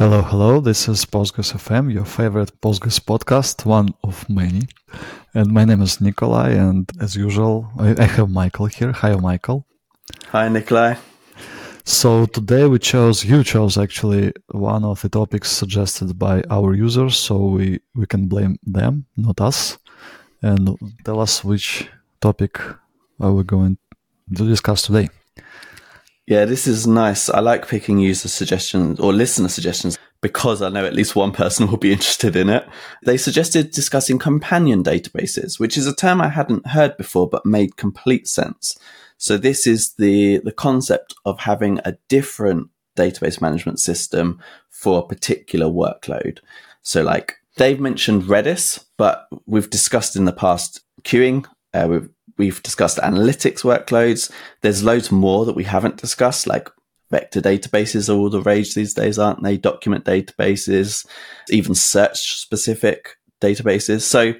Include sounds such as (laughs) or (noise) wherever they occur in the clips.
Hello, hello. This is Postgres FM, your favorite Postgres podcast, one of many. And my name is Nikolay, and as usual, I, have Michael here. Hi, Michael. Hi, Nikolay. So today we chose, you chose actually one of the topics suggested by our users, so we, we can blame them, not us. And tell us which topic are we going to discuss today. Yeah, this is nice. I like picking user suggestions or listener suggestions because I know at least one person (laughs) will be interested in it. They suggested discussing companion databases, which is a term I hadn't heard before but made complete sense. So this is the, the concept of having a different database management system for a particular workload. So like they've mentioned Redis, but we've discussed in the past queuing. Uh, we've We've discussed analytics workloads. There's loads more that we haven't discussed, like vector databases are all the rage these days, aren't they? Document databases, even search specific databases. So,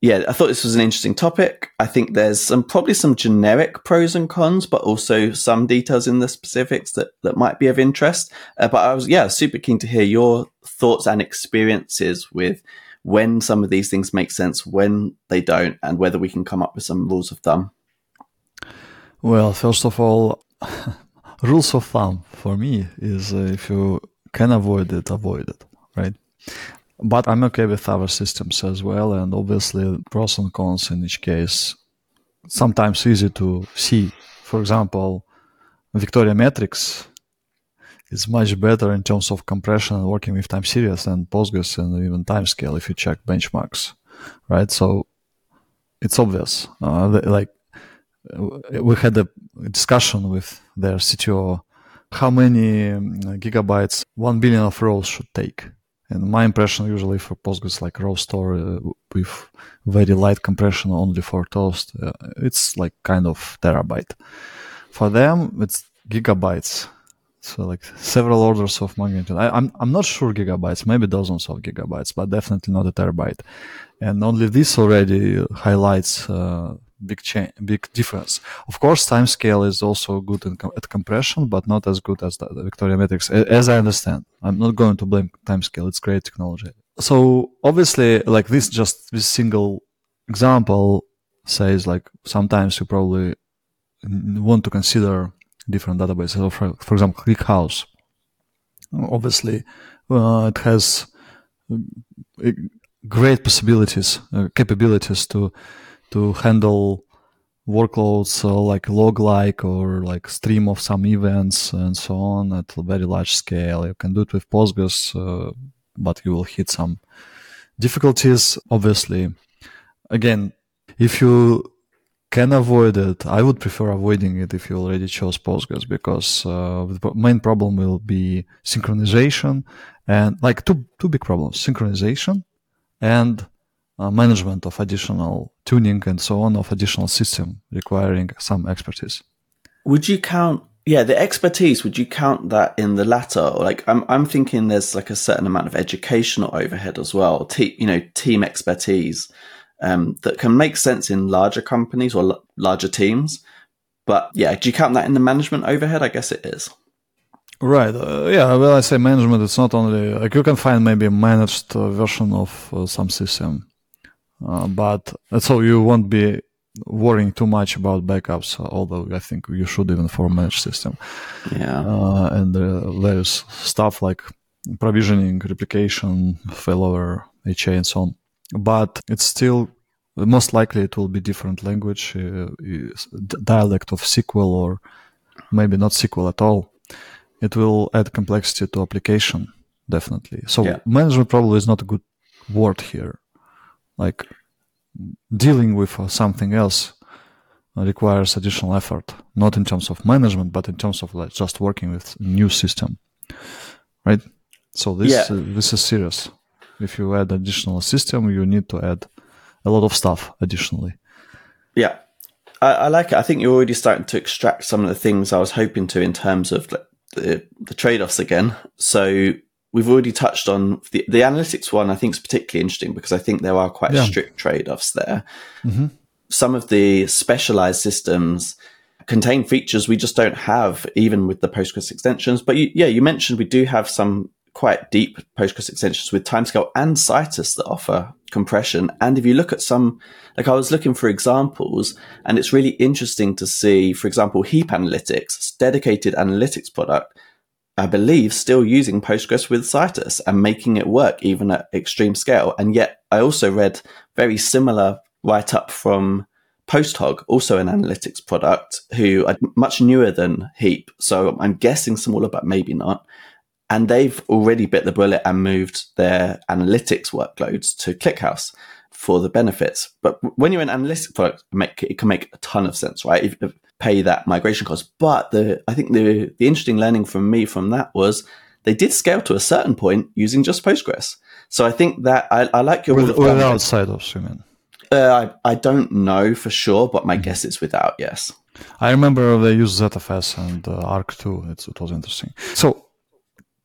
yeah, I thought this was an interesting topic. I think there's some probably some generic pros and cons, but also some details in the specifics that, that might be of interest. Uh, but I was, yeah, super keen to hear your thoughts and experiences with when some of these things make sense, when they don't, and whether we can come up with some rules of thumb. Well, first of all, (laughs) rules of thumb for me is uh, if you can avoid it, avoid it, right? But I'm okay with other systems as well, and obviously pros and cons in each case. Sometimes easy to see. For example, Victoria Metrics is much better in terms of compression and working with time series and Postgres and even timescale if you check benchmarks, right? So it's obvious. Uh, like uh, we had a discussion with their CTO how many um, gigabytes one billion of rows should take. And my impression usually for Postgres like row store uh, with very light compression only for toast, uh, it's like kind of terabyte. For them, it's gigabytes so like several orders of magnitude. I, am I'm, I'm not sure gigabytes, maybe dozens of gigabytes, but definitely not a terabyte. And only this already highlights uh, big change, big difference. Of course, timescale is also good com- at compression, but not as good as the, the Victoria Metrics, as I understand. I'm not going to blame timescale; it's great technology. So obviously, like this, just this single example says like sometimes you probably want to consider different databases. For, for example, ClickHouse. Obviously, uh, it has uh, great possibilities, uh, capabilities to to handle workloads uh, like log-like or like stream of some events and so on at a very large scale. You can do it with Postgres, uh, but you will hit some difficulties. Obviously, again, if you can avoid it. I would prefer avoiding it if you already chose Postgres because uh, the main problem will be synchronization and like two two big problems: synchronization and uh, management of additional tuning and so on of additional system requiring some expertise. Would you count? Yeah, the expertise. Would you count that in the latter? Like, I'm I'm thinking there's like a certain amount of educational overhead as well. Te- you know, team expertise um, that can make sense in larger companies or l- larger teams. But yeah, do you count that in the management overhead? I guess it is. Right. Uh, yeah. Well, I say management. It's not only like you can find maybe a managed uh, version of uh, some system, uh, but so you won't be worrying too much about backups. Although I think you should even for a managed system. Yeah. Uh, and there's stuff like provisioning, replication, failover, HA, and so on but it's still most likely it will be different language, uh, dialect of SQL or maybe not SQL at all. It will add complexity to application, definitely. So yeah. management probably is not a good word here. Like dealing with uh, something else requires additional effort, not in terms of management, but in terms of like just working with new system, right? So this yeah. uh, this is serious if you add additional system, you need to add a lot of stuff additionally. Yeah, I, I, like it. I think you're already starting to extract some of the things I was hoping to in terms of the, the trade offs again. So we've already touched on the, the analytics one. I think is particularly interesting because I think there are quite yeah. strict trade offs there. Mm-hmm. Some of the specialized systems contain features we just don't have, even with the Postgres extensions. But you, yeah, you mentioned we do have some quite deep Postgres extensions with Timescale and Citus that offer compression. And if you look at some, like I was looking for examples, and it's really interesting to see, for example, Heap Analytics, dedicated analytics product, I believe still using Postgres with Citus and making it work even at extreme scale. And yet I also read very similar write up from PostHog, also an analytics product, who are much newer than Heap. So I'm guessing smaller, but maybe not. And they've already bit the bullet and moved their analytics workloads to ClickHouse for the benefits. But when you're an analytics product, make, it can make a ton of sense, right? If, if pay that migration cost. But the I think the the interesting learning from me from that was they did scale to a certain point using just Postgres. So I think that I, I like your With, without Citus, you mean? Uh, I I don't know for sure, but my mm-hmm. guess is without. Yes. I remember they used ZFS and uh, Arc too. It's, it was interesting. So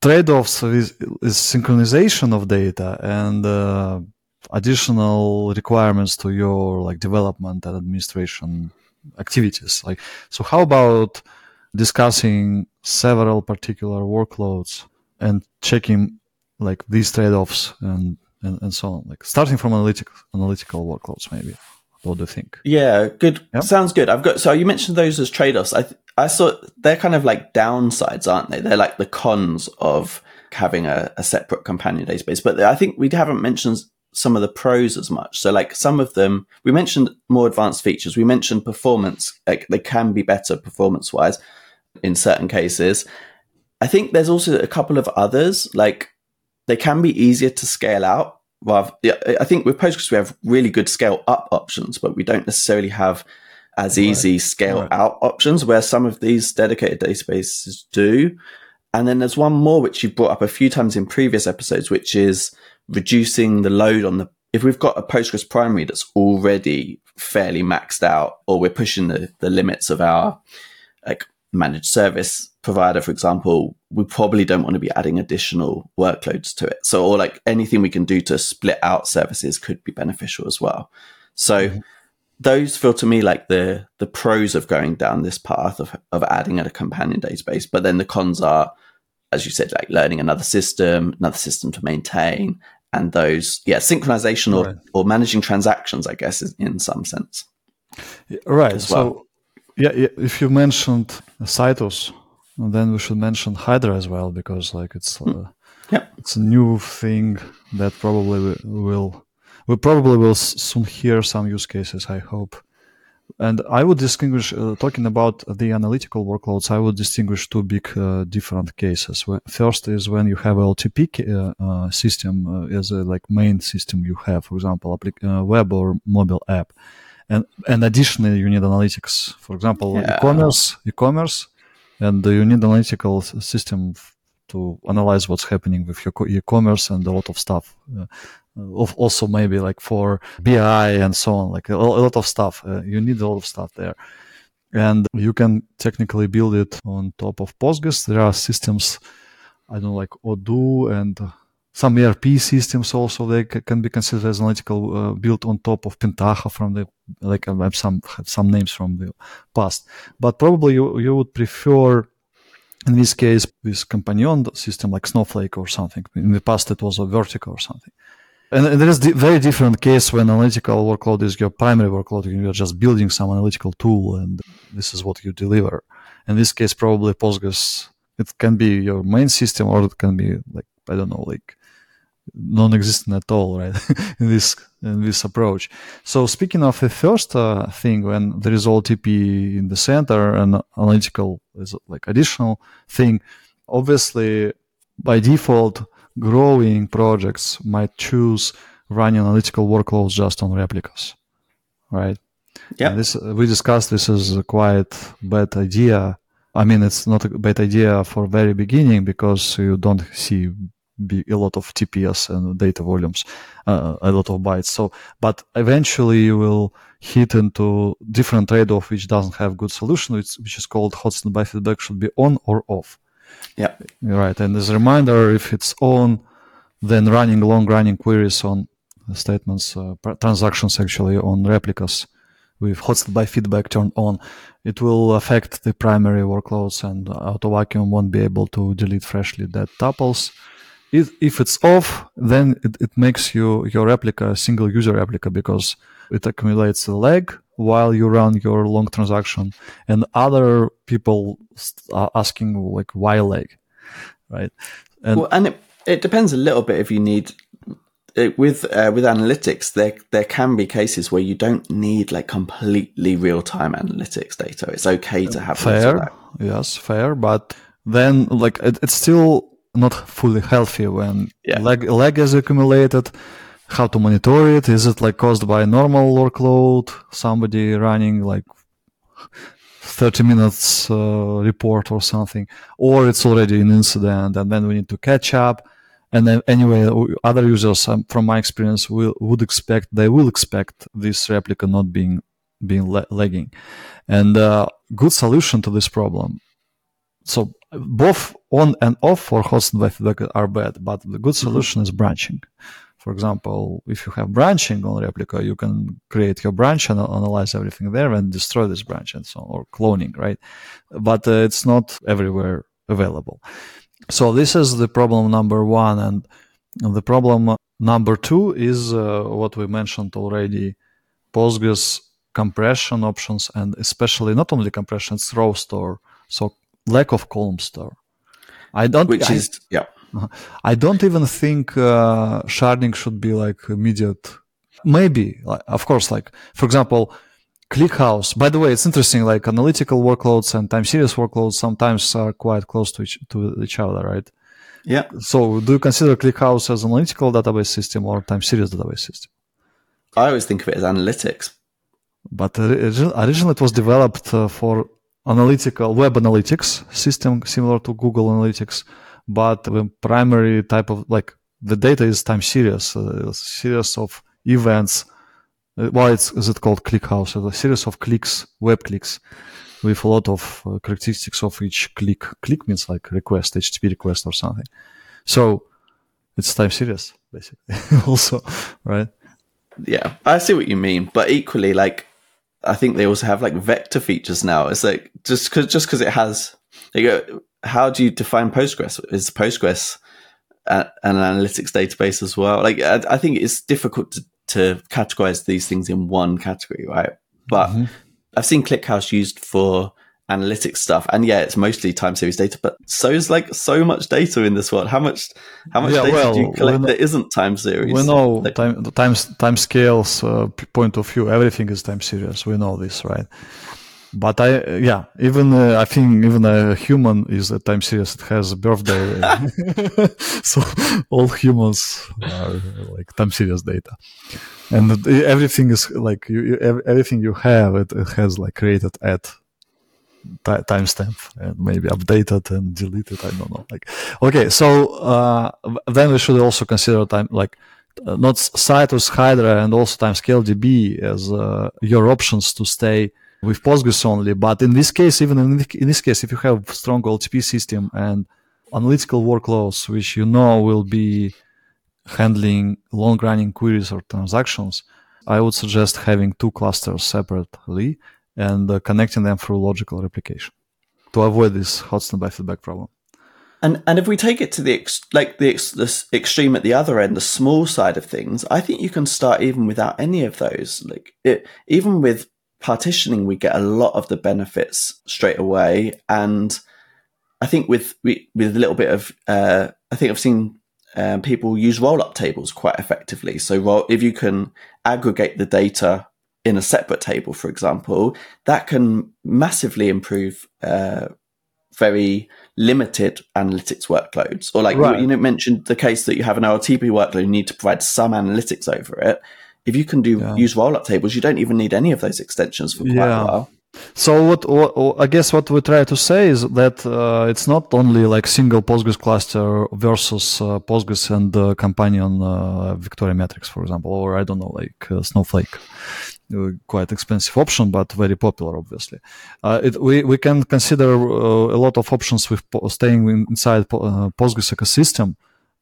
trade-offs is, is synchronization of data and uh, additional requirements to your like development and administration activities. Like so how about discussing several particular workloads and checking like these trade-offs and, and, and so on like starting from analytic, analytical workloads maybe what do think yeah good yep. sounds good i've got so you mentioned those as trade-offs i I saw they're kind of like downsides, aren't they? They're like the cons of having a, a separate companion database. But I think we haven't mentioned some of the pros as much. So like some of them, we mentioned more advanced features. We mentioned performance, like they can be better performance wise in certain cases. I think there's also a couple of others, like they can be easier to scale out. Well, I think with Postgres, we have really good scale up options, but we don't necessarily have as easy right. scale right. out options where some of these dedicated databases do. And then there's one more which you brought up a few times in previous episodes, which is reducing the load on the if we've got a Postgres primary that's already fairly maxed out, or we're pushing the, the limits of our like managed service provider, for example, we probably don't want to be adding additional workloads to it. So, or like anything we can do to split out services could be beneficial as well. So, mm-hmm those feel to me like the the pros of going down this path of of adding a companion database. But then the cons are, as you said, like learning another system, another system to maintain, and those yeah synchronization or right. or managing transactions. I guess is in some sense. Right. Well. So yeah, if you mentioned Citus, then we should mention Hydra as well because like it's uh, yep. it's a new thing that probably will we probably will soon hear some use cases, I hope. And I would distinguish, uh, talking about the analytical workloads, I would distinguish two big uh, different cases. First is when you have a LTP uh, uh, system uh, as a like main system you have, for example, uh, web or mobile app. And, and additionally, you need analytics. For example, yeah. e-commerce, e-commerce, and you need analytical system to analyze what's happening with your e-commerce and a lot of stuff. Uh, also maybe like for BI and so on, like a, a lot of stuff. Uh, you need a lot of stuff there. And you can technically build it on top of Postgres. There are systems, I don't know, like Odoo and some ERP systems also they can be considered as analytical uh, built on top of Pentaho from the like I have some have some names from the past. But probably you you would prefer in this case this companion system like Snowflake or something. In the past it was a Vertica or something. And there is a very different case when analytical workload is your primary workload. And You're just building some analytical tool, and this is what you deliver. In this case, probably Postgres. It can be your main system, or it can be like I don't know, like non-existent at all, right? (laughs) in this in this approach. So speaking of the first uh, thing, when there is OLTP in the center and analytical is like additional thing, obviously by default growing projects might choose running analytical workloads just on replicas, right? Yeah. This we discussed. This is a quite bad idea. I mean, it's not a bad idea for very beginning because you don't see a lot of TPS and data volumes, uh, a lot of bytes. So, but eventually you will hit into different trade-off which doesn't have good solution, which, which is called hot standby feedback should be on or off. Yeah. Right. And as a reminder, if it's on, then running long running queries on statements, uh, transactions actually on replicas with hot standby feedback turned on, it will affect the primary workloads and auto vacuum won't be able to delete freshly dead tuples. If, if it's off, then it, it makes you your replica a single user replica because it accumulates a lag while you run your long transaction, and other people are asking like why lag, right? And well, and it, it depends a little bit if you need it, with uh, with analytics, there there can be cases where you don't need like completely real time analytics data. It's okay to have fair, yes, fair, but then like it, it's still not fully healthy when yeah. lag lag is accumulated. How to monitor it? Is it like caused by normal workload? Somebody running like 30 minutes uh, report or something, or it's already an incident and then we need to catch up and then anyway other users um, from my experience will would expect they will expect this replica not being being lagging and uh, good solution to this problem so both on and off for hot standby feedback are bad but the good mm-hmm. solution is branching for example if you have branching on replica you can create your branch and analyze everything there and destroy this branch and so on or cloning right but uh, it's not everywhere available so this is the problem number one. And the problem number two is uh, what we mentioned already Postgres compression options, and especially not only compression, it's row store. So lack of column store. I don't. Which I, is yeah. (laughs) I don't even think uh, sharding should be like immediate. Maybe, like, of course, like for example, ClickHouse. By the way, it's interesting. Like analytical workloads and time series workloads sometimes are quite close to each to each other, right? Yeah. So, do you consider ClickHouse as an analytical database system or time series database system? I always think of it as analytics. But originally, it was developed uh, for analytical web analytics system, similar to Google Analytics. But the primary type of like the data is time series, a series of events uh, why it's, is it called ClickHouse? A series of clicks, web clicks, with a lot of uh, characteristics of each click. Click means like request, HTTP request or something. So it's time series, basically, (laughs) also, right? Yeah, I see what you mean, but equally, like, I think they also have like vector features now. It's like just because just because it has, you go, how do you define Postgres? Is Postgres an analytics database as well? Like, I, I think it's difficult to to categorize these things in one category, right? But mm-hmm. I've seen ClickHouse used for analytics stuff, and yeah, it's mostly time series data. But so is like so much data in this world. How much how much yeah, data well, do you collect that isn't time series? We know like, time time time scales uh, point of view. Everything is time series. We know this, right? but I yeah even uh, I think even a human is a time series. It has a birthday, (laughs) (laughs) so all humans are like time series data, and everything is like you, you everything you have it, it has like created at t- timestamp and maybe updated and deleted. I don't know. Like okay, so uh, then we should also consider time like. Uh, not Citus, Hydra, and also Timescale DB as uh, your options to stay with Postgres only. But in this case, even in, in this case, if you have strong OLTP system and analytical workloads, which you know will be handling long running queries or transactions, I would suggest having two clusters separately and uh, connecting them through logical replication to avoid this hot standby feedback problem. And and if we take it to the ex, like the, ex, the extreme at the other end, the small side of things, I think you can start even without any of those. Like it, even with partitioning, we get a lot of the benefits straight away. And I think with with a little bit of, uh, I think I've seen um, people use roll up tables quite effectively. So if you can aggregate the data in a separate table, for example, that can massively improve uh, very limited analytics workloads. Or like right. you, you mentioned the case that you have an OLTP workload, you need to provide some analytics over it if you can do yeah. use roll-up tables, you don't even need any of those extensions for quite yeah. a while. So what, what, I guess what we try to say is that uh, it's not only like single Postgres cluster versus uh, Postgres and uh, companion Victoria Metrics, for example, or I don't know, like uh, Snowflake. Uh, quite expensive option, but very popular, obviously. Uh, it, we, we can consider a lot of options with po- staying inside po- Postgres ecosystem.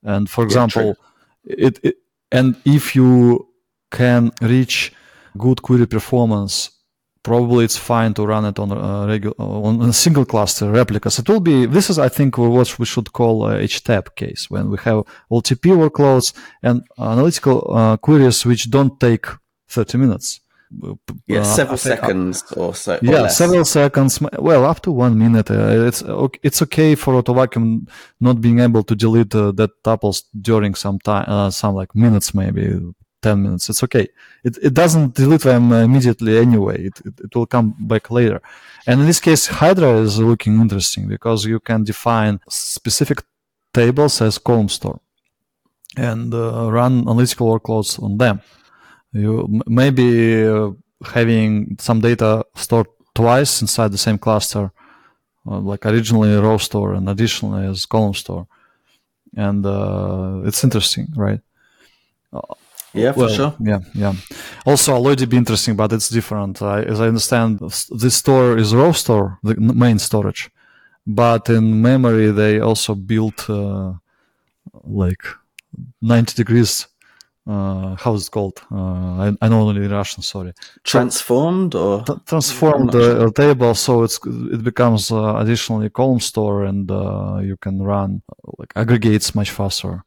And for example, yeah, it, it, and if you can reach good query performance probably it's fine to run it on a regular on a single cluster replicas. It will be this is I think what we should call a HTAP case when we have OLTP workloads and analytical uh, queries which don't take 30 minutes. Yeah, uh, several seconds or so. Or yeah, less. several seconds. Well, up to one minute. Uh, it's it's okay for AutoVacuum not being able to delete uh, that tuples during some time, uh, some like minutes maybe, 10 minutes. It's okay. It, it doesn't delete them immediately anyway. It, it, it, will come back later. And in this case, Hydra is looking interesting because you can define specific tables as column store and uh, run analytical workloads on them. You maybe uh, having some data stored twice inside the same cluster, uh, like originally row store and additionally as column store. And uh, it's interesting, right? Yeah, for well, sure. Yeah, yeah. Also, already be interesting, but it's different. as I understand, this store is raw store, the main storage, but in memory they also built uh, like 90 degrees. Uh, how is it called? Uh, I, I, know only in Russian. Sorry. Transformed or T- transformed uh, table, so it's it becomes uh, additionally column store, and uh, you can run like aggregates much faster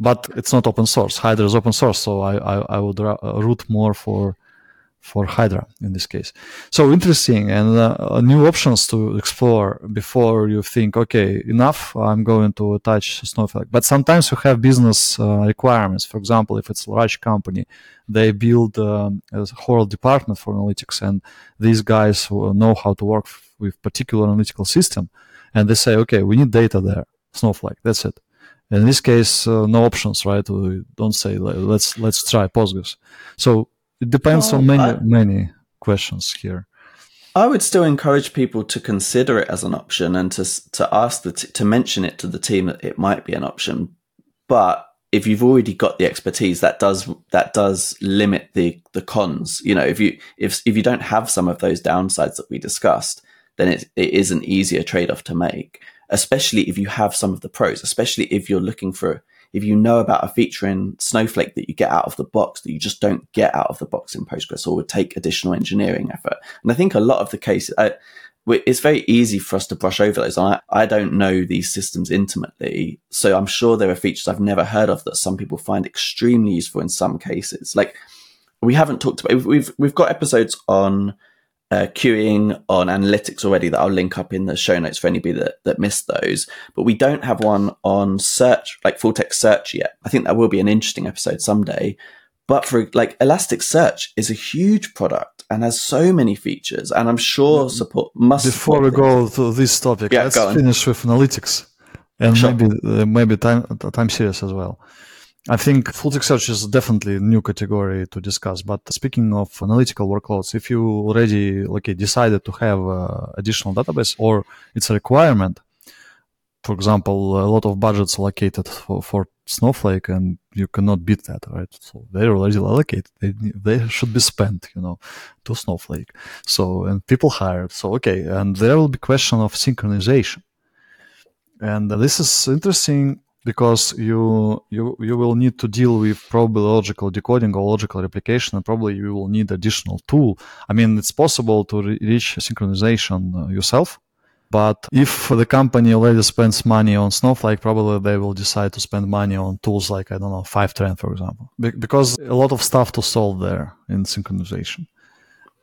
but it's not open source. Hydra is open source, so I, I, I would uh, root more for for Hydra in this case. So interesting and uh, new options to explore before you think, okay, enough. I'm going to attach Snowflake. But sometimes you have business uh, requirements. For example, if it's a large company, they build um, a whole department for analytics, and these guys know how to work with particular analytical system, and they say, okay, we need data there, Snowflake. That's it in this case, uh, no options, right? We don't say let's let's try Postgres. So it depends on many I, many questions here. I would still encourage people to consider it as an option and to to ask the t- to mention it to the team that it might be an option. But if you've already got the expertise, that does that does limit the the cons. You know, if you if if you don't have some of those downsides that we discussed, then it, it is an easier trade off to make especially if you have some of the pros, especially if you're looking for, if you know about a feature in Snowflake that you get out of the box that you just don't get out of the box in Postgres or would take additional engineering effort. And I think a lot of the cases, uh, it's very easy for us to brush over those. I, I don't know these systems intimately. So I'm sure there are features I've never heard of that some people find extremely useful in some cases. Like we haven't talked about, we've, we've got episodes on uh, queuing on analytics already that I'll link up in the show notes for anybody that, that missed those. But we don't have one on search, like full text search yet. I think that will be an interesting episode someday. But for like Elasticsearch is a huge product and has so many features, and I'm sure support must. Before we go to this topic, yeah, let's finish with analytics and sure. maybe uh, maybe time time series as well. I think full text search is definitely a new category to discuss. But speaking of analytical workloads, if you already okay decided to have uh, additional database or it's a requirement, for example, a lot of budgets allocated for, for Snowflake, and you cannot beat that, right? So they're already allocated; they they should be spent, you know, to Snowflake. So and people hired. So okay, and there will be question of synchronization, and this is interesting because you you you will need to deal with probably logical decoding or logical replication and probably you will need additional tool. I mean it's possible to re- reach synchronization uh, yourself but if the company already spends money on snowflake probably they will decide to spend money on tools like i don't know fivetran for example. Be- because a lot of stuff to solve there in synchronization.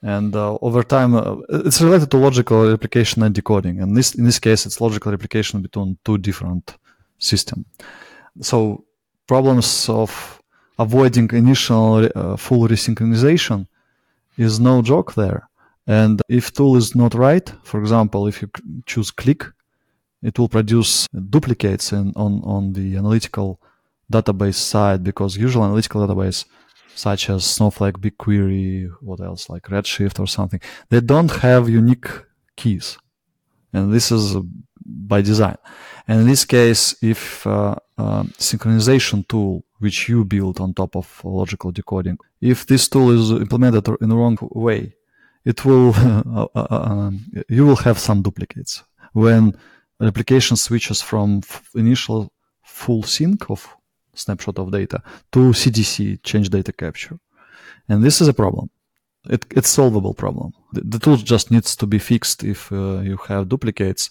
And uh, over time uh, it's related to logical replication and decoding. And this in this case it's logical replication between two different system. So problems of avoiding initial uh, full resynchronization is no joke there. And if tool is not right, for example, if you choose click, it will produce duplicates in, on, on the analytical database side because usual analytical database such as Snowflake, BigQuery, what else, like Redshift or something, they don't have unique keys. And this is by design. And in this case, if uh, uh, synchronization tool which you build on top of logical decoding, if this tool is implemented in the wrong way, it will (laughs) uh, uh, uh, um, you will have some duplicates when replication switches from f- initial full sync of snapshot of data to CDC change data capture, and this is a problem. It, it's solvable problem. the, the tool just needs to be fixed if uh, you have duplicates.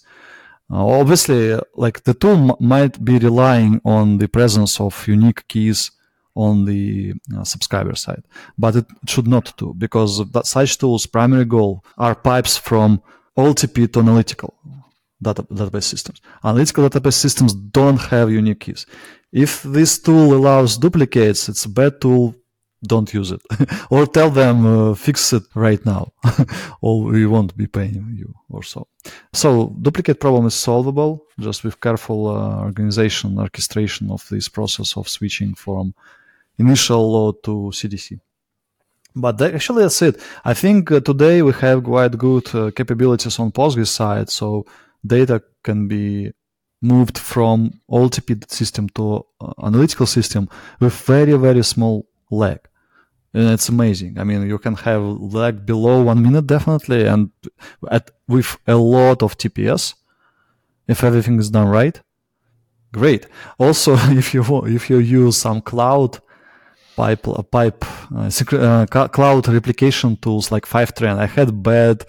Uh, obviously, like the tool might be relying on the presence of unique keys on the uh, subscriber side, but it should not do because that such tools' primary goal are pipes from OLTP to analytical data, database systems. Analytical database systems don't have unique keys. If this tool allows duplicates, it's a bad tool don't use it. (laughs) Or tell them uh, fix it right now. (laughs) Or we won't be paying you or so. So duplicate problem is solvable. Just with careful uh, organization orchestration of this process of switching from initial load to cdc but that, actually that's it. I think uh, today we have quite good uh, capabilities on postgres side so data can be moved from OLTP system to uh, analytical system with very very small lag. And it's amazing. I mean you can have lag below one minute definitely and at with a lot of tps if everything is done right great. Also (laughs) if you if you use some cloud pipe uh, pipe uh, uh, cloud replication tools like fivetran i had bad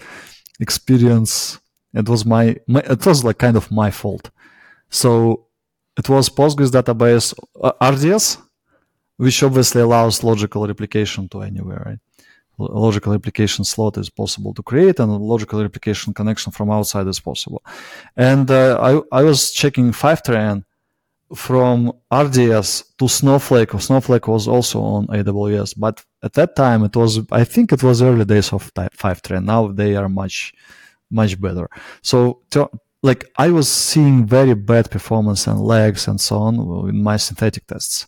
experience. It was my, my it was like kind of my fault. So it was postgres database uh, rds which obviously allows logical replication to anywhere, right? logical replication slot is possible to create and a logical replication connection from outside is possible. And uh, I, I was checking Fivetran from RDS to Snowflake. Snowflake was also on AWS, but at that time it was, I think it was early days of Fivetran. Now they are much, much better. So to, like I was seeing very bad performance and lags and so on in my synthetic tests.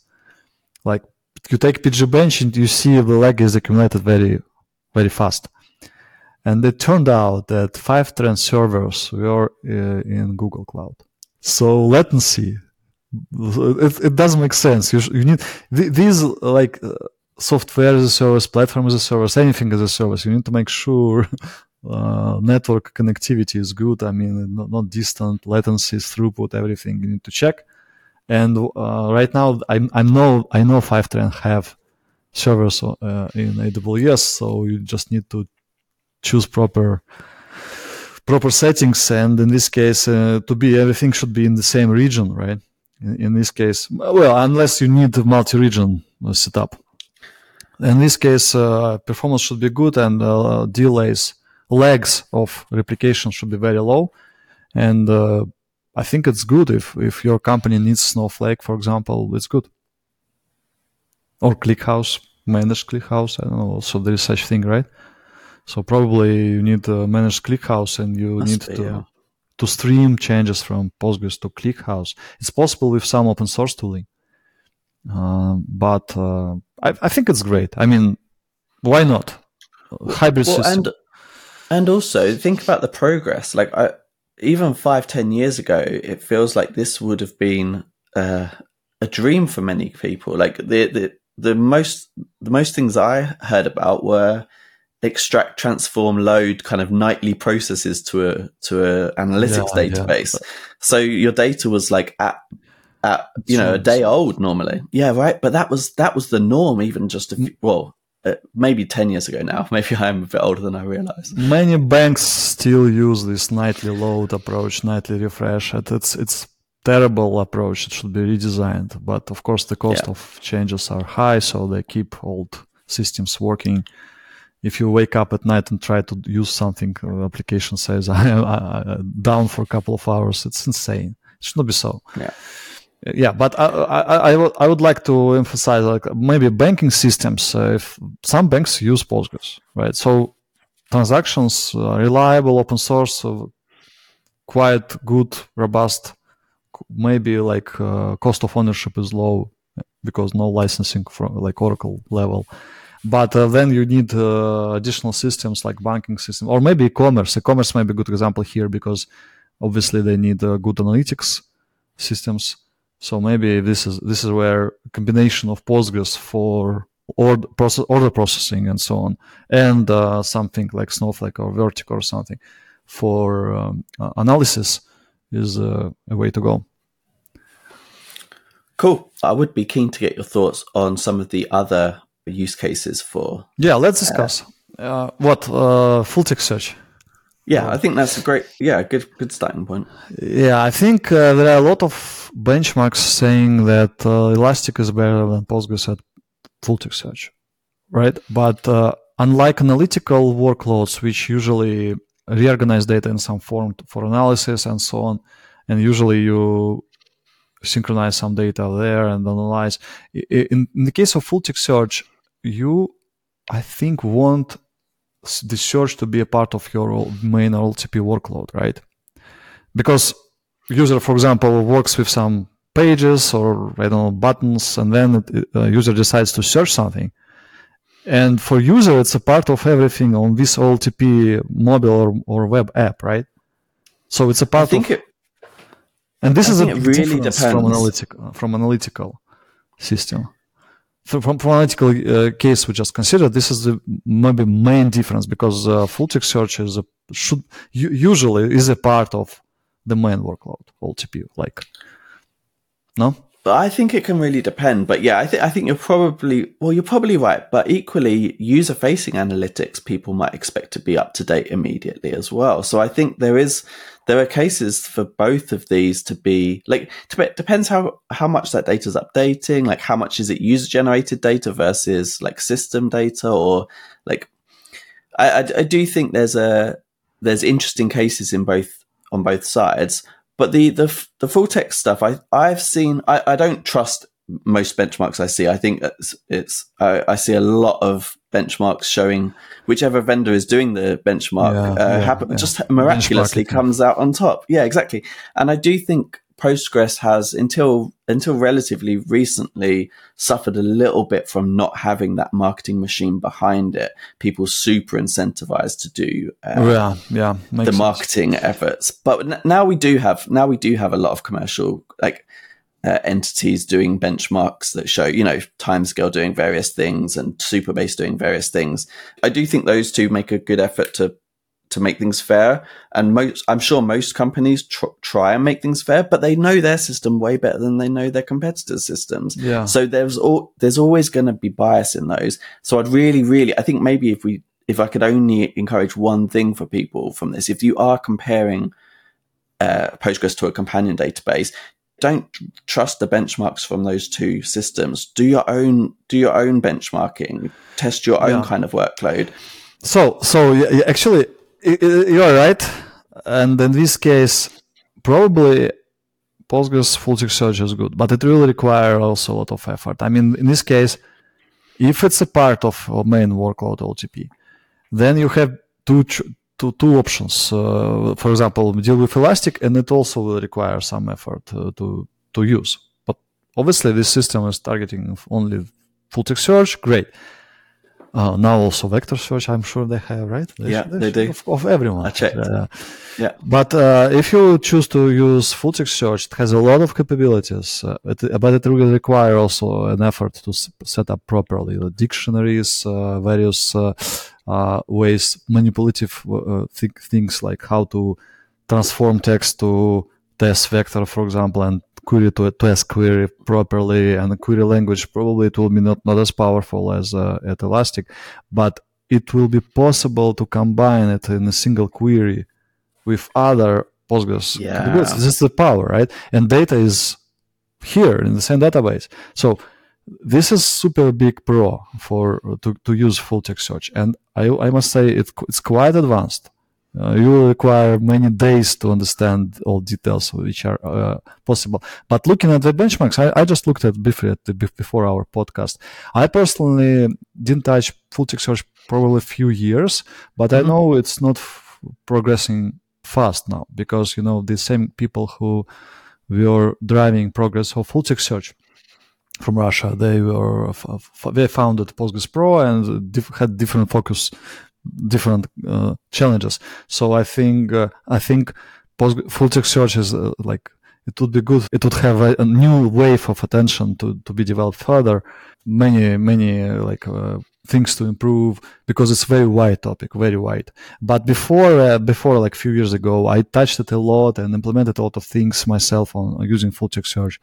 Like you take pgbench and you see the lag is accumulated very, very fast. And it turned out that Fivetran servers were uh, in Google Cloud. So latency, it, it doesn't make sense. You, you need these like uh, software as a service, platform as a service, anything as a service. You need to make sure (laughs) uh, network connectivity is good. I mean, not, not distant, latencies, throughput, everything you need to check. And uh, right now, I, I know I know Fivetran have servers uh, in AWS, so you just need to choose proper proper settings. And in this case, uh, to be everything should be in the same region, right? In, in this case, well, unless you need multi-region uh, setup. In this case, uh, performance should be good and uh, delays, lags of replication should be very low, and I think it's good if if your company needs Snowflake, for example, it's good. Or ClickHouse, managed ClickHouse. I don't know. Also, there is such thing, right? So probably you need to manage ClickHouse, and you Must need be, to yeah. to stream changes from Postgres to ClickHouse. It's possible with some open source tooling, uh, but uh, I, I, think it's great. I mean, why not? Hybrid well, system. And, and also think about the progress. Like I, even five, ten years ago, it feels like this would have been uh, a dream for many people. Like the, the the most the most things I heard about were extract, transform, load kind of nightly processes to a to a analytics yeah, database. Yeah. So your data was like at at you know a day old normally. Yeah, right. But that was that was the norm even just a few, well uh, maybe 10 years ago now. (laughs) Maybe I'm a bit older than I realize. Many banks still use this nightly load approach, nightly refresh. It's, it's terrible approach. It should be redesigned. But of course, the cost yeah. of changes are high, so they keep old systems working. If you wake up at night and try to use something, uh, application says (laughs) I am down for a couple of hours. It's insane. It should not be so. Yeah yeah but I, I, I, would, I would like to emphasize like maybe banking systems uh, if some banks use postgres right? So transactions uh, reliable open source uh, quite good robust maybe like uh, cost of ownership is low because no licensing from like oracle level. But uh, then you need uh, additional systems like banking system or maybe e-commerce. E-commerce may be a good example here because obviously they need good analytics systems so maybe this is this is where combination of Postgres for order, process, order processing and so on, and uh, something like Snowflake or Vertica or something for um, analysis is uh, a way to go. Cool. I would be keen to get your thoughts on some of the other use cases for. Yeah, let's discuss. Uh, what uh, full text search? Yeah, I think that's a great, yeah, good, good starting point. Yeah, I think uh, there are a lot of benchmarks saying that uh, Elastic is better than Postgres at full text search, right? But uh, unlike analytical workloads, which usually reorganize data in some form for analysis and so on, and usually you synchronize some data there and analyze. In, in the case of full text search, you, I think, want the search to be a part of your main OLTP workload, right? Because user, for example, works with some pages or I don't know buttons, and then a user decides to search something. And for user, it's a part of everything on this OLTP mobile or, or web app, right? So it's a part I think of. It, and this I is a really difference depends. from analytical from analytical system. From, from, analytical uh, case we just considered, this is the maybe main difference because uh, full text search is a, should usually is a part of the main workload OLTP. Like, no, But I think it can really depend. But yeah, I think I think you're probably well, you're probably right. But equally, user facing analytics people might expect to be up to date immediately as well. So I think there is there are cases for both of these to be like dep- depends how how much that data is updating. Like how much is it user generated data versus like system data or like I, I I do think there's a there's interesting cases in both on both sides. But the the the full text stuff, I I've seen. I, I don't trust most benchmarks I see. I think it's, it's I, I see a lot of benchmarks showing whichever vendor is doing the benchmark Yeah, uh, yeah, happen, yeah. just miraculously comes out on top. Yeah, exactly. And I do think Postgres has until until relatively recently suffered a little bit from not having that marketing machine behind it. People super incentivized to do uh, yeah, yeah, the sense. marketing efforts. But n- now we do have now we do have a lot of commercial like uh, entities doing benchmarks that show you know timescale doing various things and Supabase doing various things. I do think those two make a good effort to to make things fair. And most I'm sure most companies tr- try and make things fair, but they know their system way better than they know their competitors' systems. Yeah. So there's all there's always going to be bias in those. So I'd really, really, I think maybe if we if I could only encourage one thing for people from this, if you are comparing uh, Postgres to a companion database, don't trust the benchmarks from those two systems. Do your own do your own benchmarking. Test your own Yeah. kind of workload. So, so actually, i- you're right. And in this case, probably Postgres full text search is good, but it will require also a lot of effort. I mean, in this case, if it's a part of a main workload OTP, then you have two two, two options. Uh, for example, deal with Elastic, and it also will require some effort uh, to to use. But obviously, this system is targeting only full text search. Great. Uh, now also vector search, I'm sure they have, right? Yeah, should- they should do. Of, of everyone. I checked. Uh, Yeah. but uh, if you choose to use full text search, it has a lot of capabilities, uh, it, but it will require also an effort to s- set up properly the dictionaries, uh, various uh, ways, manipulative uh, th- things like how to transform text to tsvector, for example, and query to a tsquery properly. And query language probably it will be not, not as powerful as uh, at Elastic, but it will be possible to combine it in a single query with other Postgres Yeah. This is the power, right? And data is here in the same database. So this is super big pro for to, to use full text search. And I, I must say it, it's quite advanced. Uh, you require many days to understand all details which are uh, possible. But looking at the benchmarks, I, I just looked at briefly at the, before our podcast. I personally didn't touch full text search probably a few years, but I Mhm. know it's not f- progressing fast now because you know the same people who were driving progress of full text search from Russia. They were they founded Postgres Pro and had different focus, different uh, challenges. So I think uh, I think full text search is uh, like it would be good. It would have a, a new wave of attention to to be developed further. Many many uh, like. Uh, things to improve because it's very wide topic very wide but before uh, before like a few years ago i touched it a lot and implemented a lot of things myself on using full text search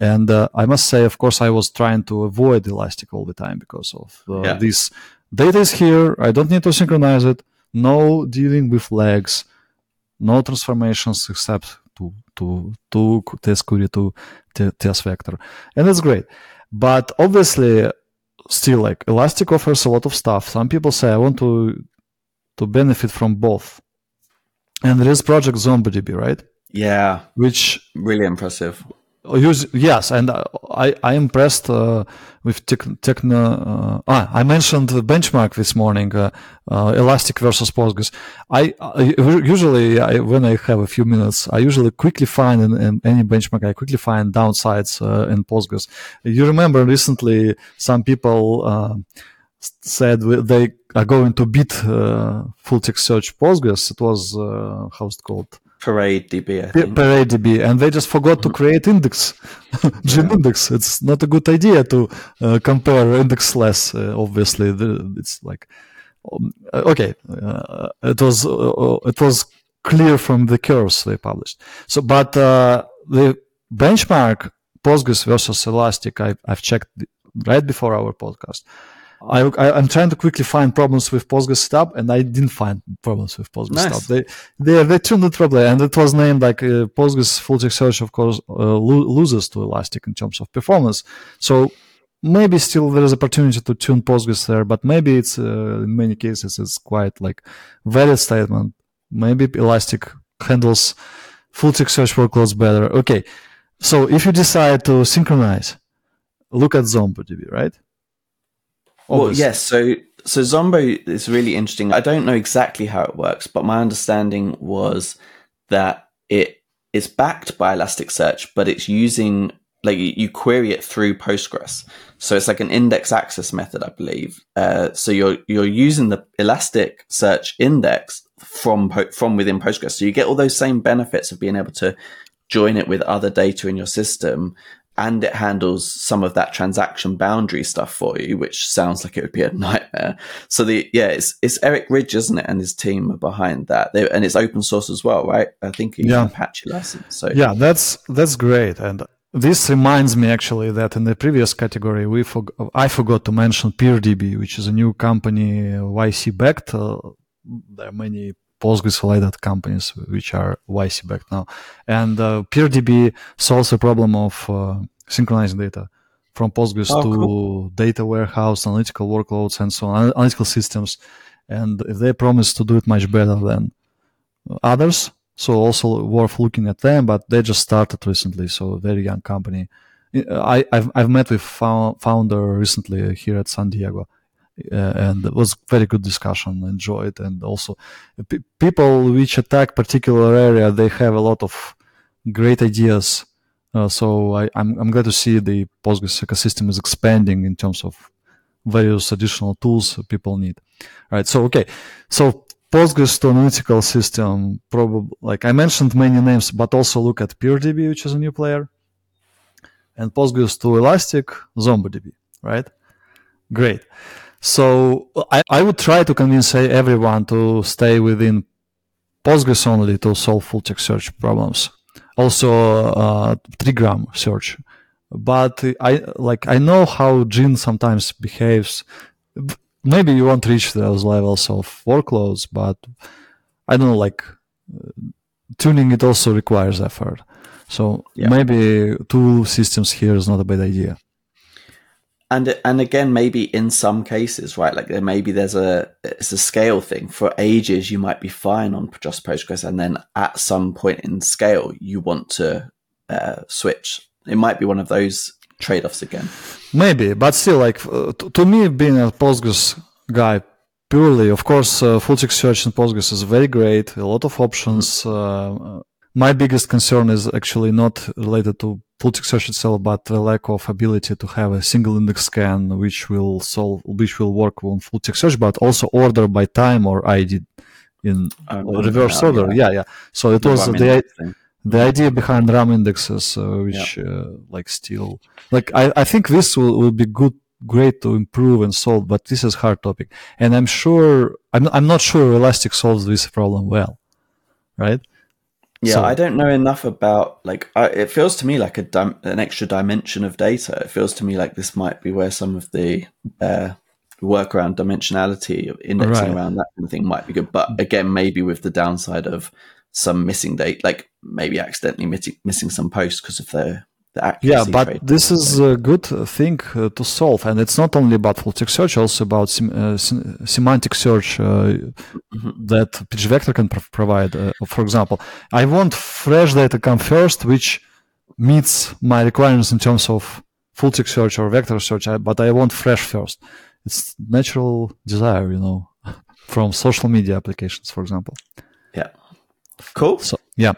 and uh, I must say, of course, I was trying to avoid Elastic all the time because of uh, Yeah. this data is here. I don't need to synchronize it. No dealing with lags, no transformations except to to to tsquery to tsvector, and that's great. But obviously, still like Elastic offers a lot of stuff. Some people say I want to to benefit from both. And there is Project ZomboDB, right? Yeah, which really impressive. Use, yes, and I I impressed uh, with Techno. Uh, ah, I mentioned the benchmark this morning, uh, uh Elastic versus Postgres. I, I usually I, when I have a few minutes, I usually quickly find in, in any benchmark. I quickly find downsides uh, in Postgres. You remember recently some people uh, said they are going to beat full text search Postgres. It was how's it called? ParadeDB, I think. ParadeDB, and they just forgot to create index, (laughs) Gin yeah. index. It's not a good idea to uh, compare indexless. Uh, obviously, it's like um, uh, okay, uh, it was uh, it was clear from the curves they published. So, but uh, the benchmark Postgres versus Elastic, I, I've checked right before our podcast I, I am trying to quickly find problems with Postgres setup, and I didn't find problems with Postgres nice. setup. They they they tuned it properly, and it was named like uh, Postgres full text search. Of course, uh, lo- loses to Elastic in terms of performance. So maybe still there is opportunity to tune Postgres there, but maybe it's uh, in many cases it's quite like valid statement. Maybe Elastic handles full text search workloads better. Okay, so if you decide to synchronize, look at ZomboDB, right? Well, yes. So so Zombo is really interesting. I don't know exactly how it works, but my understanding was that it is backed by Elasticsearch, but it's using like you query it through Postgres. So it's like an index access method, I believe. Uh, so you're you're using the Elasticsearch index from from within Postgres. So you get all those same benefits of being able to join it with other data in your system and it handles some of that transaction boundary stuff for you, which sounds like it would be a (laughs) nightmare. So the yeah, it's it's Eric Ridge, isn't it, and his team are behind that, they, and it's open source as well, right? I think you yeah. can patch license. So yeah, that's that's great, and this reminds me actually that in the previous category we for, I forgot to mention PeerDB, which is a new company YC backed. Uh, there are many Postgres related companies which are YC backed now. And uh, PeerDB solves the problem of uh, synchronizing data from Postgres oh, to cool. data warehouse, analytical workloads, and so on, analytical systems. And if they promise to do it much better than others, so also worth looking at them. But they just started recently, so very young company. I, I've, I've met with founder recently here at San Diego and it was very good discussion enjoyed and also p- people which attack particular area they have a lot of great ideas. Uh, so I, I'm, I'm glad to see the postgres ecosystem is expanding in terms of various additional tools people need. Right so okay. So postgres to analytical system probably like i mentioned many names but also look at peerdb which is a new player and postgres to elastic zombodb right? Great so I, I would try to convince everyone to stay within Postgres only to solve full text search problems. Also, uh, trigram search. But I like I know how Gin sometimes behaves. Maybe you won't reach those levels of workloads, but I don't know. Like tuning it also requires effort. So yeah. maybe two systems here is not a bad idea and and again maybe in some cases right like there maybe there's a it's a scale thing for ages you might be fine on just postgres and then at some point in scale you want to uh, switch it might be one of those trade-offs again maybe but still like uh, to, me being a postgres guy purely of course uh, full text search in postgres is very great a lot of options mm-hmm. My biggest concern is actually not related to full text search itself, but the lack of ability to have a single index scan, which will solve, which will work on full text search, but also order by time or ID in uh, reverse order. Yeah. yeah, yeah. So it the was the the idea behind RUM indexes, uh, which yeah. uh, like still like I, I think this will, will be good great to improve and solve, but this is hard topic, and I'm sure I'm I'm not sure Elastic solves this problem well, right? Yeah, so, I don't know enough about like. I, it feels to me like a dim- an extra dimension of data. It feels to me like this might be where some of the uh, work around dimensionality, of indexing Right. around that kind of thing might be good. But again, maybe with the downside of some missing date, like maybe accidentally missing, missing some posts because of the the accuracy. Yeah, but trade. this is a good thing uh, to solve, and it's not only about full text search, also about sem- uh, sem- semantic search uh, that vector can pro- provide. Uh, for example, I want fresh data come first, which meets my requirements in terms of full text search or vector search, but I want fresh first. It's natural desire, you know, (laughs) from social media applications, for example. yeah, cool. So yeah.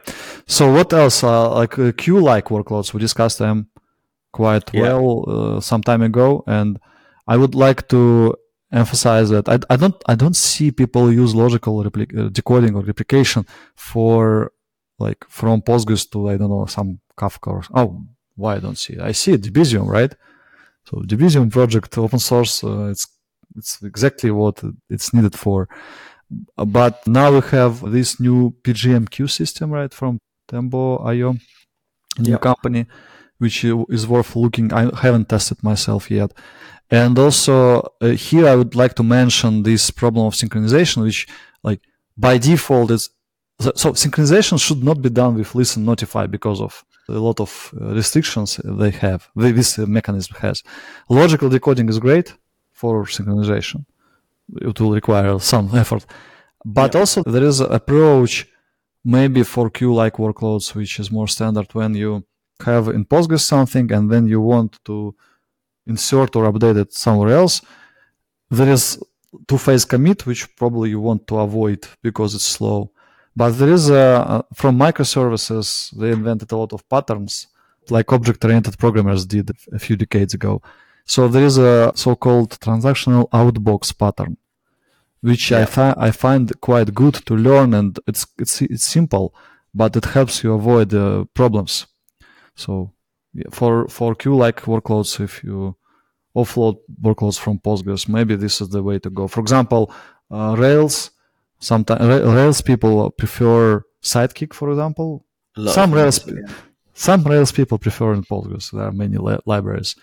So what else? Uh, like uh, queue-like workloads, we discussed them quite Yeah. well uh, some time ago, and I would like to emphasize that I, I don't I don't see people use logical repli- uh, decoding or replication for like from Postgres to I don't know some Kafka or oh why I don't see it? I see it Debezium right. So Debezium project open source uh, it's it's exactly what it's needed for. But now we have this new PGMQ system, right, from Tembo.io, new Yeah. company, which is worth looking. I haven't tested myself yet. And also uh, here I would like to mention this problem of synchronization, which like by default is so, synchronization should not be done with listen notify because of a lot of uh, restrictions they have. This mechanism has. Logical decoding is great for synchronization it will require some (laughs) effort. But also there is an approach maybe for queue-like workloads, which is more standard when you have in Postgres something and then you want to insert or update it somewhere else. There is two-phase commit, which probably you want to avoid because it's slow. But there is a, from microservices, they invented a lot of patterns like object-oriented programmers did a few decades ago. So there is a so-called transactional outbox pattern, which I, Yeah. fi- I find quite good to learn, and it's it's it's simple, but it helps you avoid uh, problems. So yeah, for for queue-like workloads, if you offload workloads from Postgres, maybe this is the way to go. For example, uh, Rails. Sometimes Rails people prefer Sidekiq, for example. Some Rails, yeah. some Rails people prefer in Postgres. There are many li- libraries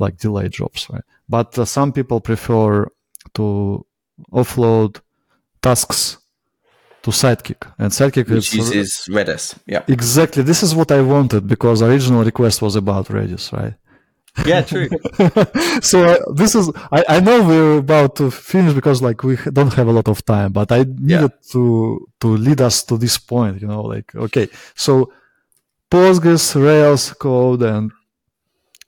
like delay jobs, right? But uh, some people prefer to offload tasks to Sidekiq, and Sidekiq which is uses Redis. Yeah, exactly this is what I wanted because original request was about Redis, right? yeah, true. (laughs) so uh, this is I, I know we're about to finish because like we don't have a lot of time but i needed to to lead us to this point you know like okay so postgres rails code and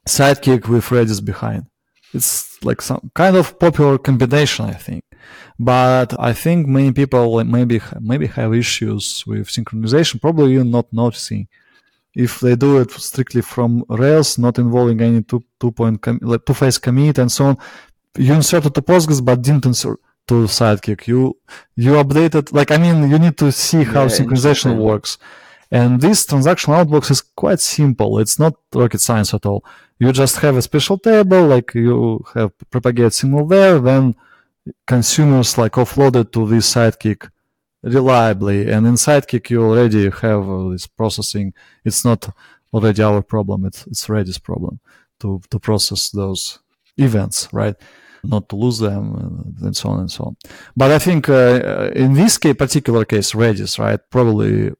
sidekiq with redis behind it's like some kind of popular combination i think but i think many people maybe maybe have issues with synchronization probably you're not noticing if they do it strictly from Rails, not involving any two two point com- like two phase commit and so on, you inserted to Postgres but didn't insert to Sidekiq. You you updated like I mean you need to see how Yeah, synchronization works. And this transactional outbox is quite simple. It's not rocket science at all. You just have a special table, like you have propagate signal there, then consumers like offloaded to this sidekiq reliably. And in sidekiq, you already have uh, this processing. It's not already our problem. It's, it's Redis problem to, to process those events, right? Not to lose them uh, and so on and so on. But I think uh, in this case, particular case, Redis, right, probably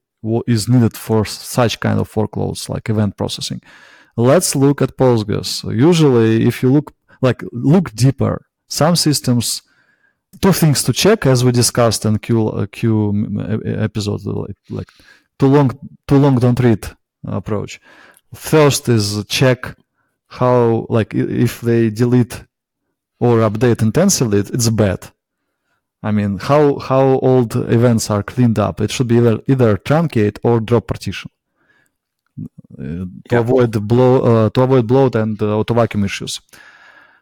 is needed for such kind of workloads like event processing. Let's look at Postgres. Usually, if you look like look deeper, some systems two things to check as we discussed in Q uh, Q episode like, like too long too long don't read approach. First is check how like if they delete or update intensively, it's bad. I mean, how how old events are cleaned up? It should be either either truncate or drop partition uh, to Yeah. avoid blow uh, to avoid bloat and uh, auto vacuum issues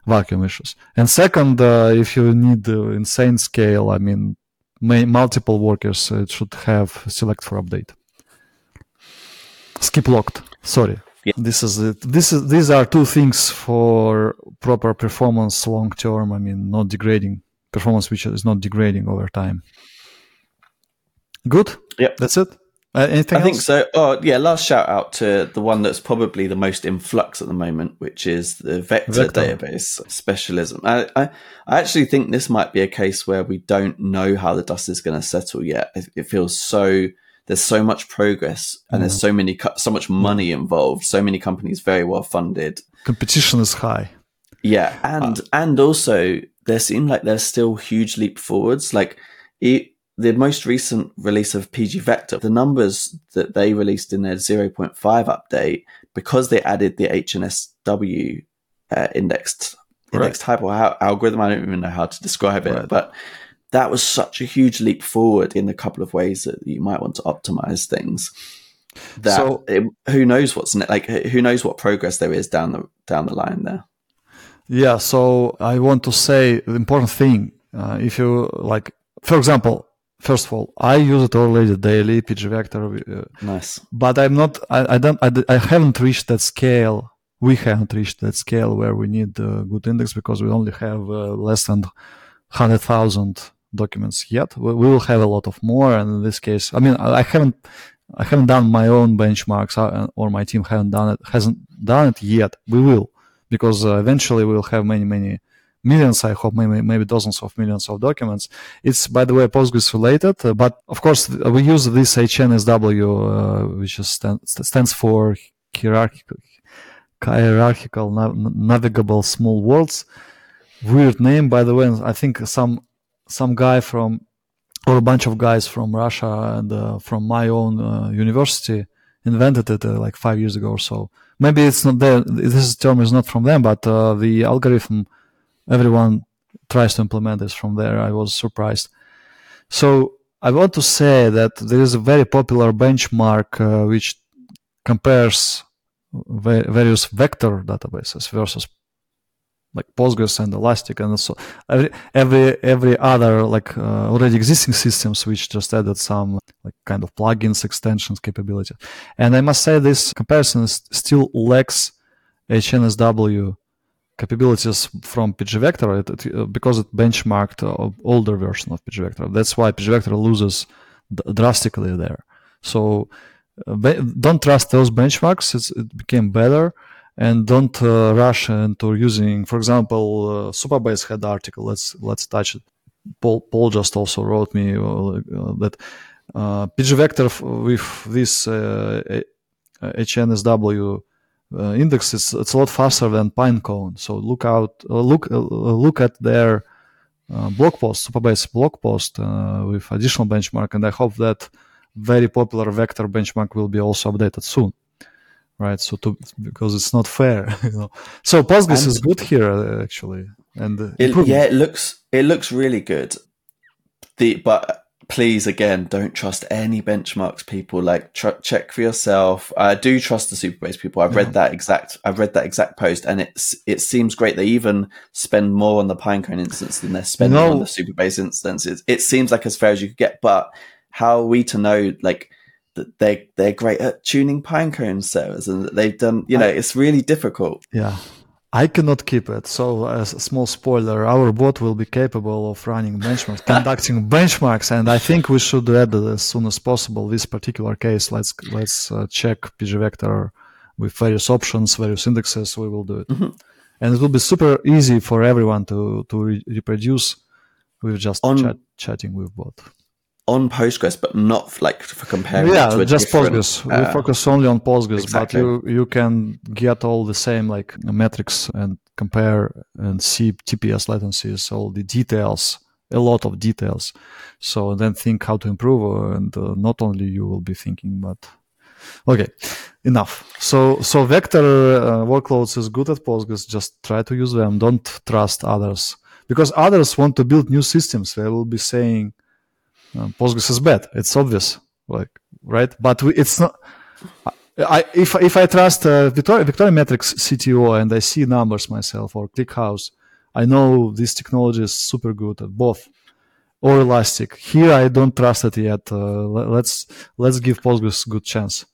vacuum issues. And second, uh, if you need uh, insane scale, I mean, may, multiple workers, uh, it should have select for update. Skip locked. Sorry. Yeah. This is it. This is these are two things for proper performance long term. I mean, not degrading performance, which is not degrading over time. Good. Yep. That's it. Uh, anything I think so. Oh, yeah. Last shout out to the one that's probably the most in flux at the moment, which is the vector, Vector. database specialism. I, I, I actually think this might be a case where we don't know how the dust is going to settle yet. It, it feels so. There's so much progress, and there's so many, so much money involved. So many companies very well funded. Competition is high. Yeah, and and also there seem like there's still huge leap forwards. Like it, the most recent release of PG Vector, the numbers that they released in their 0.5 update, because they added the HNSW uh, indexed Right. indexed type or how, algorithm. I don't even know how to describe it, Right. but that was such a huge leap forward in a couple of ways that you might want to optimize things. That So- it, who knows what's ne- like who knows what progress there is down the down the line there. Yeah, so I want to say the important thing. Uh, if you like, for example, first of all, I use it already daily, PG Vector, uh, Nice. but I'm not, I, I don't, I, I haven't reached that scale. We haven't reached that scale where we need a good index because we only have uh, less than 100,000 documents yet. We, we will have a lot of more. And in this case, I mean, I, I haven't, I haven't done my own benchmarks uh, or my team haven't done it, hasn't done it yet. We will because uh, eventually we'll have many, many millions, I hope, maybe, maybe dozens of millions of documents. It's, by the way, Postgres related, uh, but of course we use this HNSW, uh, which stand, stands for hierarchical, hierarchical nav- navigable small worlds. Weird name, by the way. I think some, some guy from, or a bunch of guys from Russia and uh, from my own uh, university invented it uh, like five years ago or so. Maybe it's not there. This term is not from them, but uh, the algorithm everyone tries to implement this from there. I was surprised. So I want to say that there is a very popular benchmark uh, which compares va- various vector databases versus like Postgres and Elastic and so every every, every other like uh, already existing systems which just added some like kind of plugins extensions capability. And I must say this comparison is still lacks HNSW capabilities from pgvector it, it, uh, because it benchmarked uh, older version of pgvector. That's why pgvector loses d- drastically there. So uh, be- don't trust those benchmarks. It's, it became better. And don't uh, rush into using, for example, uh, Supabase had article. Let's let's touch it. Paul, Paul just also wrote me uh, that uh, pgvector f- with this HNSW uh, index it's, it's a lot faster than pinecone. So look out uh, look uh, look at their uh, blog post supabase blog post uh, with additional benchmark and i hope that very popular vector benchmark will be also updated soon. Right? So to because it's not fair (laughs) you know. So postgres And- is good here uh, actually and uh, It, yeah, it looks it looks really good. The but please again, don't trust any benchmarks. People like tr- check for yourself. I do trust the Supabase people. I've Yeah. read mm. that exact. I've read that exact post, and it's it seems great. They even spend more on the Pinecone instance than they're spending No. on the Supabase instances. It seems like as fair as you could get. But how are we to know like? that They they're great at tuning pinecone servers, and that they've done. You know, it's really difficult. Yeah. I cannot keep it. So, as a small spoiler, our bot will be capable of running benchmarks, conducting (laughs) benchmarks, and I think we should add it as soon as possible. This particular case, let's let's uh, check pgvector with various options, various indexes. We will do it, Mhm. and it will be super easy for everyone to to re- reproduce with just On- chat, chatting with bot. On Postgres, but not like for comparing. yeah, just Postgres. we uh, focus only on Postgres, exactly. but you you can get all the same like metrics and compare and see TPS latencies, all the details, a lot of details. So then think how to improve, uh, and uh, not only you will be thinking, but okay, enough. So so vector uh, workloads is good at Postgres. Just try to use them. Don't trust others because others want to build new systems. They will be saying Postgres is bad. It's obvious, like right? But we, it's not. I, if if I trust uh, Victoria, Victoria Metrics CTO and I see numbers myself or ClickHouse, I know this technology is super good at both. Or Elastic. Here I don't trust it yet. Uh, let's let's give Postgres good chance.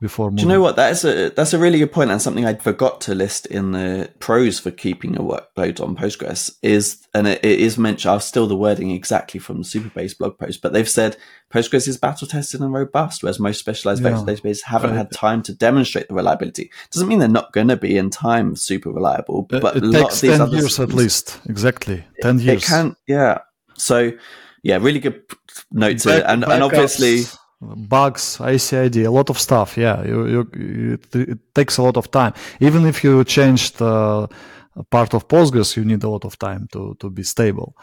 Before. Do you know what? That is a that's a really good point, and something I forgot to list in the pros for keeping a workload on Postgres is, and it, it is mentioned. I'll steal the wording exactly from the Supabase blog post, but they've said Postgres is battle tested and robust, whereas most specialized Yeah. vector databases haven't Right. had time to demonstrate the reliability. Doesn't mean they're not going to be in time super reliable, but it a lot takes of these ten other years at least. Exactly, ten years. It can, yeah. So, yeah, really good note to, Back- and, and backups, obviously, bugs, ACID, a lot of stuff. Yeah, you, you, it, it takes a lot of time. Even if you changed uh, a part of Postgres, you need a lot of time to, to be stable.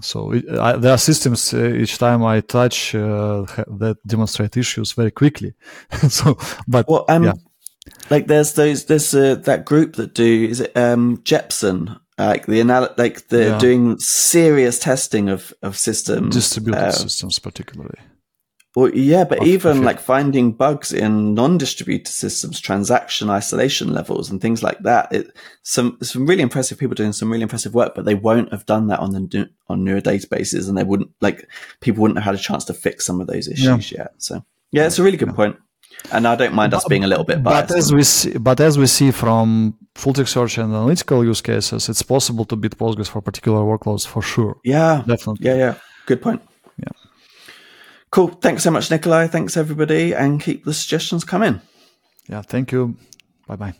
So it, I, there are systems uh, each time I touch uh, that demonstrate issues very quickly. (laughs) so, but well, um, yeah. like there's those there's uh, that group that do is it um Jepsen like the anal- like they're Yeah. doing serious testing of of systems distributed uh, systems particularly. Well, yeah but Of- even of like finding bugs in non-distributed systems transaction isolation levels and things like that it some some really impressive people doing some really impressive work but they won't have done that on the on newer databases and they wouldn't like people wouldn't have had a chance to fix some of those issues yet so yeah it's a really good point. point and I don't mind us being a little bit biased. But as we see, but as we see from full text search and analytical use cases, it's possible to beat Postgres for particular workloads for sure. Yeah, Definitely. Yeah, yeah. Good point. Cool. Thanks so much, Nikolay. Thanks everybody, and keep the suggestions coming. Yeah. Thank you. Bye bye.